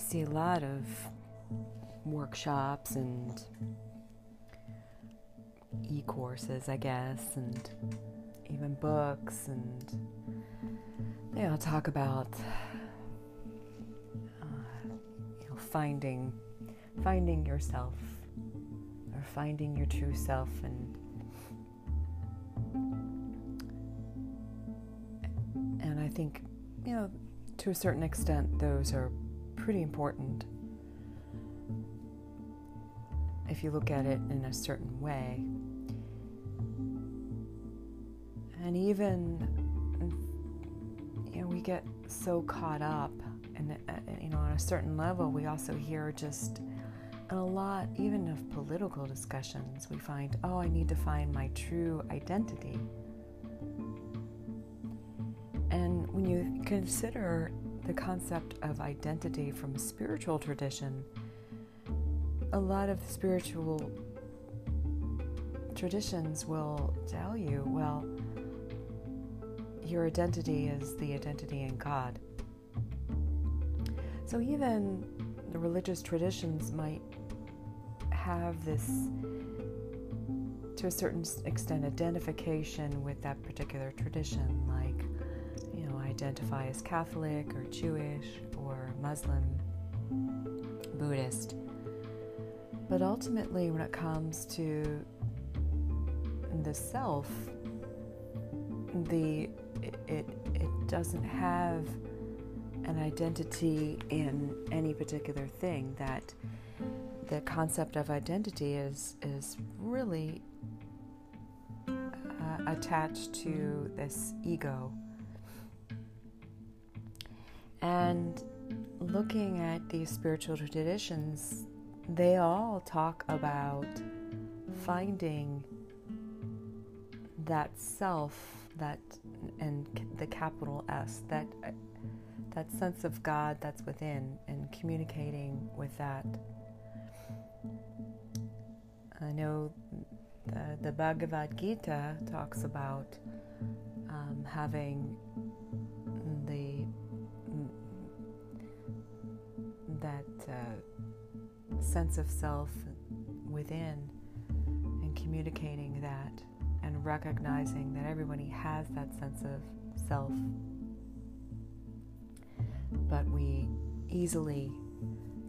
see a lot of workshops and e courses, I guess, and even books, and they all talk about uh, you know finding finding yourself or finding your true self and and I think you know to a certain extent those are pretty important. If you look at it in a certain way. And even you know we get so caught up and uh, you know on a certain level we also hear just a lot even of political discussions we find oh i need to find my true identity. And when you consider the concept of identity from a spiritual tradition a lot of spiritual traditions will tell you well your identity is the identity in God. So even the religious traditions might have this, to a certain extent, identification with that particular tradition, like, identify as Catholic or Jewish or Muslim, Buddhist. But ultimately, when it comes to the self, the it, it, doesn't have an identity in any particular thing that the concept of identity is is really uh, attached to this ego and looking at these spiritual traditions they all talk about finding that self that and the capital S that that sense of God that's within and communicating with that. I know the, the Bhagavad Gita talks about um, having the that uh, sense of self within and communicating that and recognizing that everybody has that sense of self. But we easily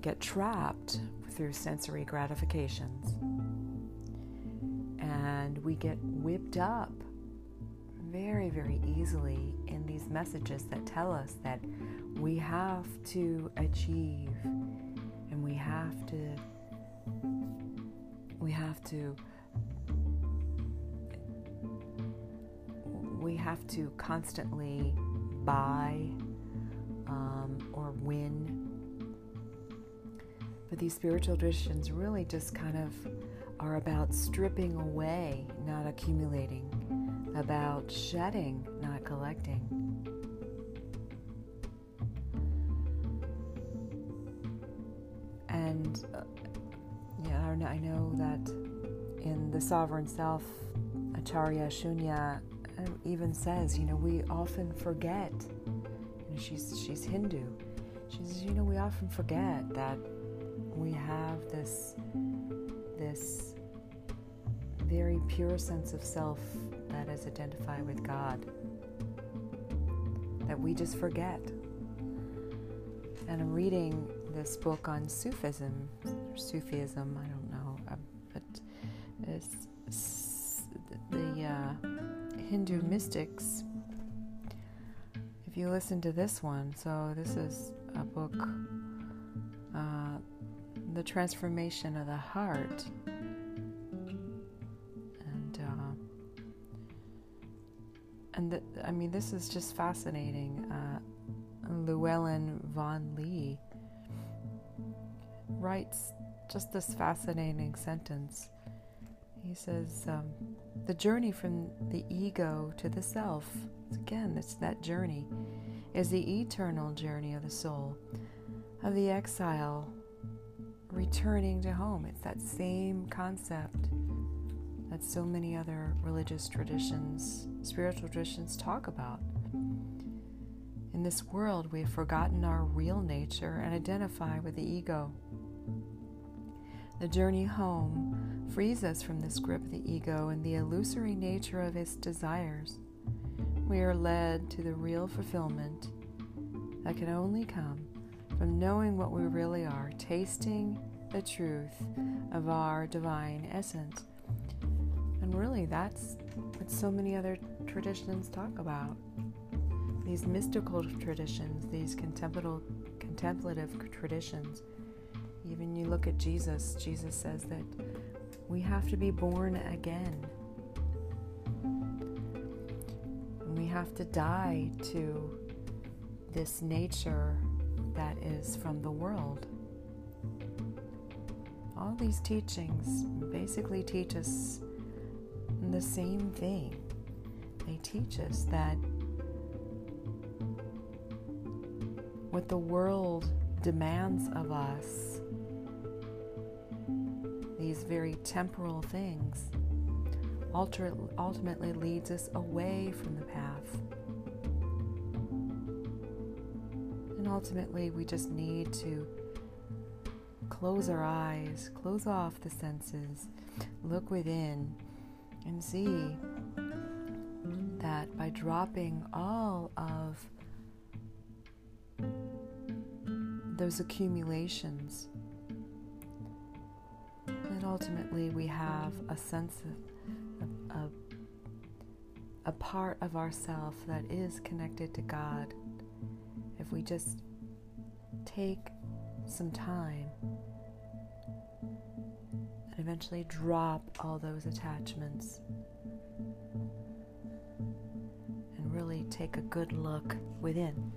get trapped through sensory gratifications. And we get whipped up very, very easily in these messages that tell us that we have to achieve and we have to we have to we have to constantly buy um, or win. But these spiritual traditions really just kind of are about stripping away, not accumulating, about shedding, not collecting. And uh, yeah, I know that in the Sovereign Self, Acharya Shunya even says, you know, we often forget. You know, she's she's Hindu. She says, you know, we often forget that we have this this very pure sense of self that is identified with God. That we just forget. And I'm reading this book on Sufism, Sufism, I don't know, uh, but it's the uh, Hindu mystics, if you listen to this one, so this is a book, uh, The Transformation of the Heart. And the, I mean, this is just fascinating. Uh, Llewellyn Vaughan-Lee writes just this fascinating sentence. He says, um, the journey from the ego to the self, again, it's that journey, is the eternal journey of the soul, of the exile returning to home. It's that same concept that so many other religious traditions, spiritual traditions talk about. In this world, we have forgotten our real nature and identify with the ego. The journey home frees us from this grip of the ego and the illusory nature of its desires. We are led to the real fulfillment that can only come from knowing what we really are, tasting the truth of our divine essence. And really, that's what so many other traditions talk about. These mystical traditions, these contemplative, contemplative traditions. Even you look at Jesus, Jesus says that we have to be born again. And we have to die to this nature that is from the world. All these teachings basically teach us the same thing. They teach us that what the world demands of us, these very temporal things, ultimately leads us away from the path. And ultimately, we just need to close our eyes, close off the senses, look within, and see that by dropping all of those accumulations, that ultimately we have a sense of a, a part of ourself that is connected to God. If we just take some time eventually drop all those attachments and really take a good look within.